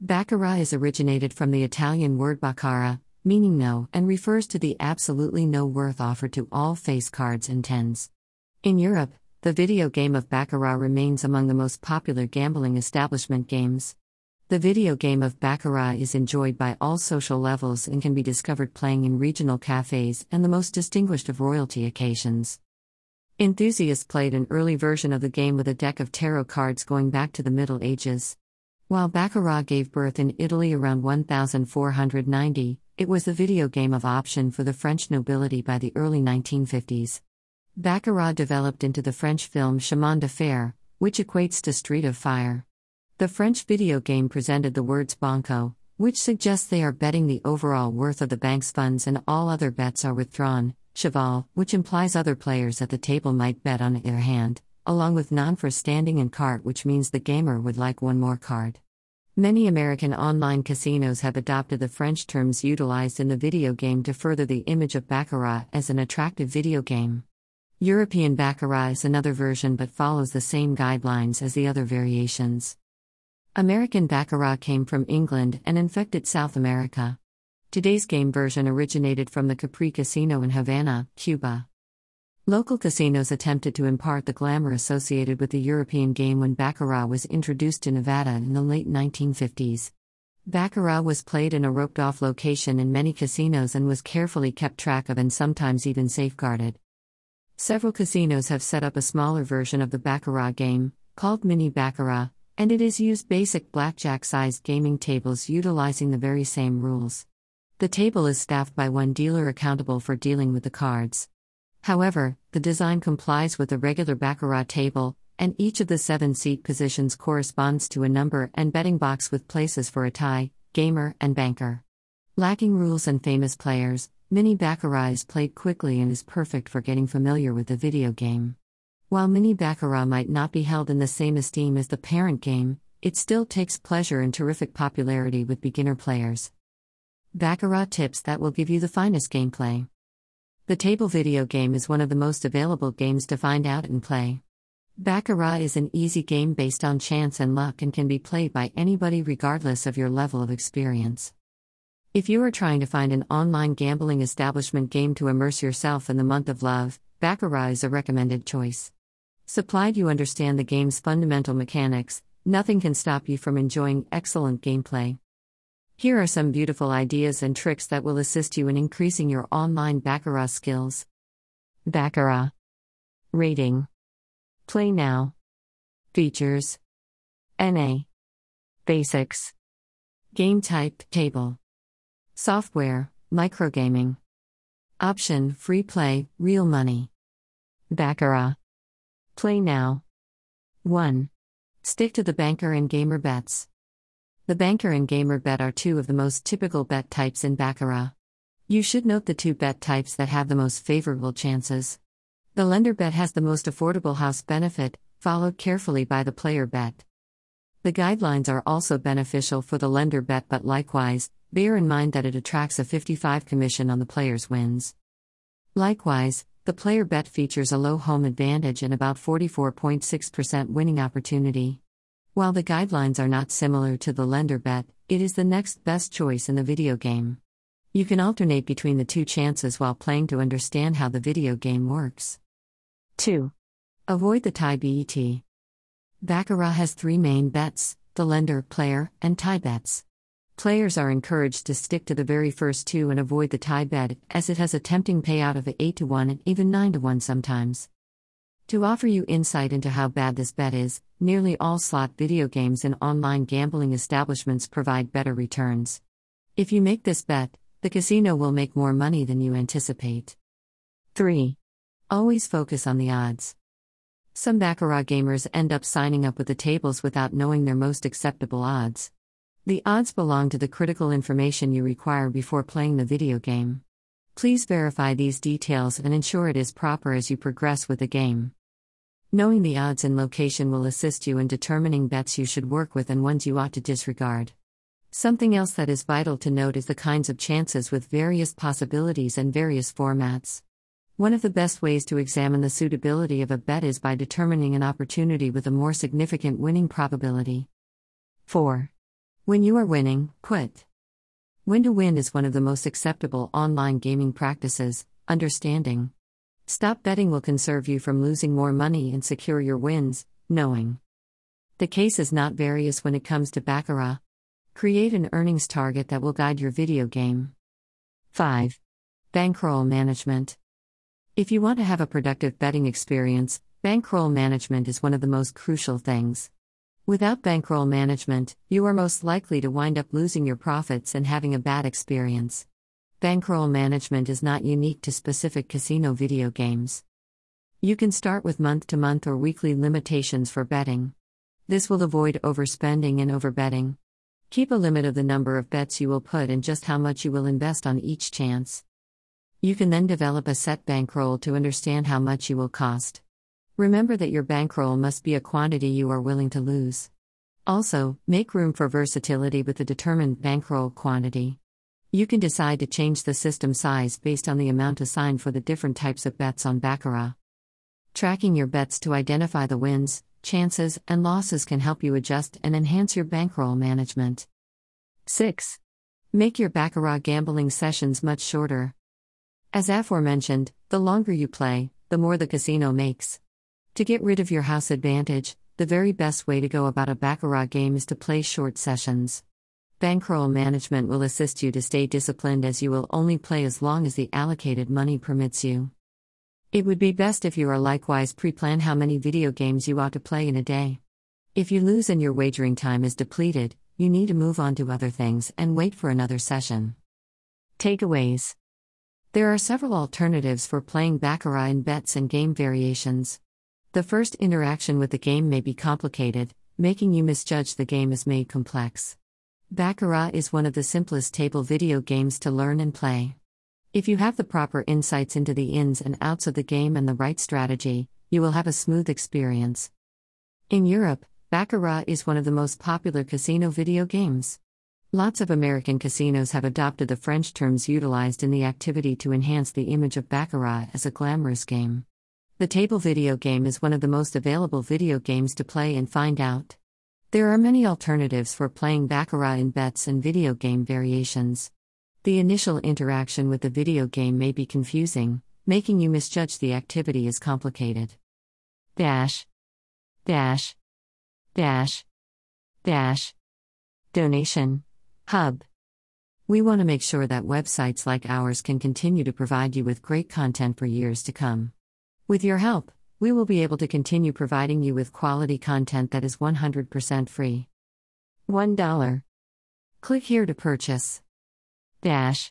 Baccarat is originated from the Italian word baccara, meaning no, and refers to the absolutely no worth offered to all face cards and tens. In Europe, the video game of Baccarat remains among the most popular gambling establishment games. The video game of Baccarat is enjoyed by all social levels and can be discovered playing in regional cafes and the most distinguished of royalty occasions. Enthusiasts played an early version of the game with a deck of tarot cards going back to the Middle Ages. While Baccarat gave birth in Italy around 1490, it was the video game of option for the French nobility by the early 1950s. Baccarat developed into the French film Chemin de Fer, which equates to Street of Fire. The French video game presented the words banco, which suggests they are betting the overall worth of the bank's funds and all other bets are withdrawn, cheval, which implies other players at the table might bet on either hand, along with non for standing and cart, which means the gamer would like one more card. Many American online casinos have adopted the French terms utilized in the video game to further the image of Baccarat as an attractive video game. European Baccarat is another version but follows the same guidelines as the other variations. American Baccarat came from England and infected South America. Today's game version originated from the Capri Casino in Havana, Cuba. Local casinos attempted to impart the glamour associated with the European game when Baccarat was introduced to Nevada in the late 1950s. Baccarat was played in a roped off location in many casinos and was carefully kept track of and sometimes even safeguarded. Several casinos have set up a smaller version of the Baccarat game, called Mini Baccarat, and it is used basic blackjack sized gaming tables utilizing the very same rules. The table is staffed by one dealer accountable for dealing with the cards. However, the design complies with the regular Baccarat table, and each of the seven seat positions corresponds to a number and betting box with places for a tie, gamer, and banker. Lacking rules and famous players, Mini Baccarat is played quickly and is perfect for getting familiar with the video game. While Mini Baccarat might not be held in the same esteem as the parent game, it still takes pleasure and terrific popularity with beginner players. Baccarat tips that will give you the finest gameplay. The table video game is one of the most available games to find out and play. Baccarat is an easy game based on chance and luck and can be played by anybody regardless of your level of experience. If you are trying to find an online gambling establishment game to immerse yourself in the month of love, Baccarat is a recommended choice. Supplied you understand the game's fundamental mechanics, nothing can stop you from enjoying excellent gameplay. Here are some beautiful ideas and tricks that will assist you in increasing your online Baccarat skills. Baccarat. Rating. Play Now. Features. NA Basics. Game Type. Table. Software. Microgaming. Option. Free Play. Real Money. Baccarat. Play Now. 1. Stick to the banker and gamer bets. The banker and gamer bet are two of the most typical bet types in Baccarat. You should note the two bet types that have the most favorable chances. The lender bet has the most affordable house benefit, followed carefully by the player bet. The guidelines are also beneficial for the lender bet, but likewise, bear in mind that it attracts a 55 commission on the player's wins. Likewise, the player bet features a low home advantage and about 44.6% winning opportunity. While the guidelines are not similar to the lender bet, it is the next best choice in the video game. You can alternate between the two chances while playing to understand how the video game works. 2. Avoid the tie bet. Baccarat has three main bets the lender, player, and tie bets. Players are encouraged to stick to the very first two and avoid the tie bet, as it has a tempting payout of 8 to 1 and even 9 to 1 sometimes. To offer you insight into how bad this bet is, nearly all slot video games and online gambling establishments provide better returns. If you make this bet, the casino will make more money than you anticipate. 3. Always focus on the odds. Some Baccarat gamers end up signing up with the tables without knowing their most acceptable odds. The odds belong to the critical information you require before playing the video game. Please verify these details and ensure it is proper as you progress with the game. Knowing the odds and location will assist you in determining bets you should work with and ones you ought to disregard. Something else that is vital to note is the kinds of chances with various possibilities and various formats. One of the best ways to examine the suitability of a bet is by determining an opportunity with a more significant winning probability. 4. When you are winning, quit. Win to win is one of the most acceptable online gaming practices, understanding. Stop betting will conserve you from losing more money and secure your wins, knowing. The case is not various when it comes to Baccarat. Create an earnings target that will guide your video game. 5. Bankroll Management. If you want to have a productive betting experience, bankroll management is one of the most crucial things. Without bankroll management, you are most likely to wind up losing your profits and having a bad experience. Bankroll management is not unique to specific casino video games. You can start with month to month or weekly limitations for betting. This will avoid overspending and overbetting. Keep a limit of the number of bets you will put and just how much you will invest on each chance. You can then develop a set bankroll to understand how much you will cost. Remember that your bankroll must be a quantity you are willing to lose. Also, make room for versatility with a determined bankroll quantity. You can decide to change the system size based on the amount assigned for the different types of bets on Baccarat. Tracking your bets to identify the wins, chances, and losses can help you adjust and enhance your bankroll management. 6. Make your Baccarat gambling sessions much shorter. As aforementioned, the longer you play, the more the casino makes. To get rid of your house advantage, the very best way to go about a Baccarat game is to play short sessions. Bankroll management will assist you to stay disciplined as you will only play as long as the allocated money permits you. It would be best if you are likewise pre plan how many video games you ought to play in a day. If you lose and your wagering time is depleted, you need to move on to other things and wait for another session. Takeaways there are several alternatives for playing Baccarat in bets and game variations. The first interaction with the game may be complicated, making you misjudge the game as made complex. Baccarat is one of the simplest table video games to learn and play. If you have the proper insights into the ins and outs of the game and the right strategy, you will have a smooth experience. In Europe, Baccarat is one of the most popular casino video games. Lots of American casinos have adopted the French terms utilized in the activity to enhance the image of Baccarat as a glamorous game. The table video game is one of the most available video games to play and find out. There are many alternatives for playing Baccarat in bets and video game variations. The initial interaction with the video game may be confusing, making you misjudge the activity as complicated. Dash. Dash. Dash. Dash. Donation. Hub. We want to make sure that websites like ours can continue to provide you with great content for years to come. With your help, we will be able to continue providing you with quality content that is 100% free. $1. Click here to purchase. Dash.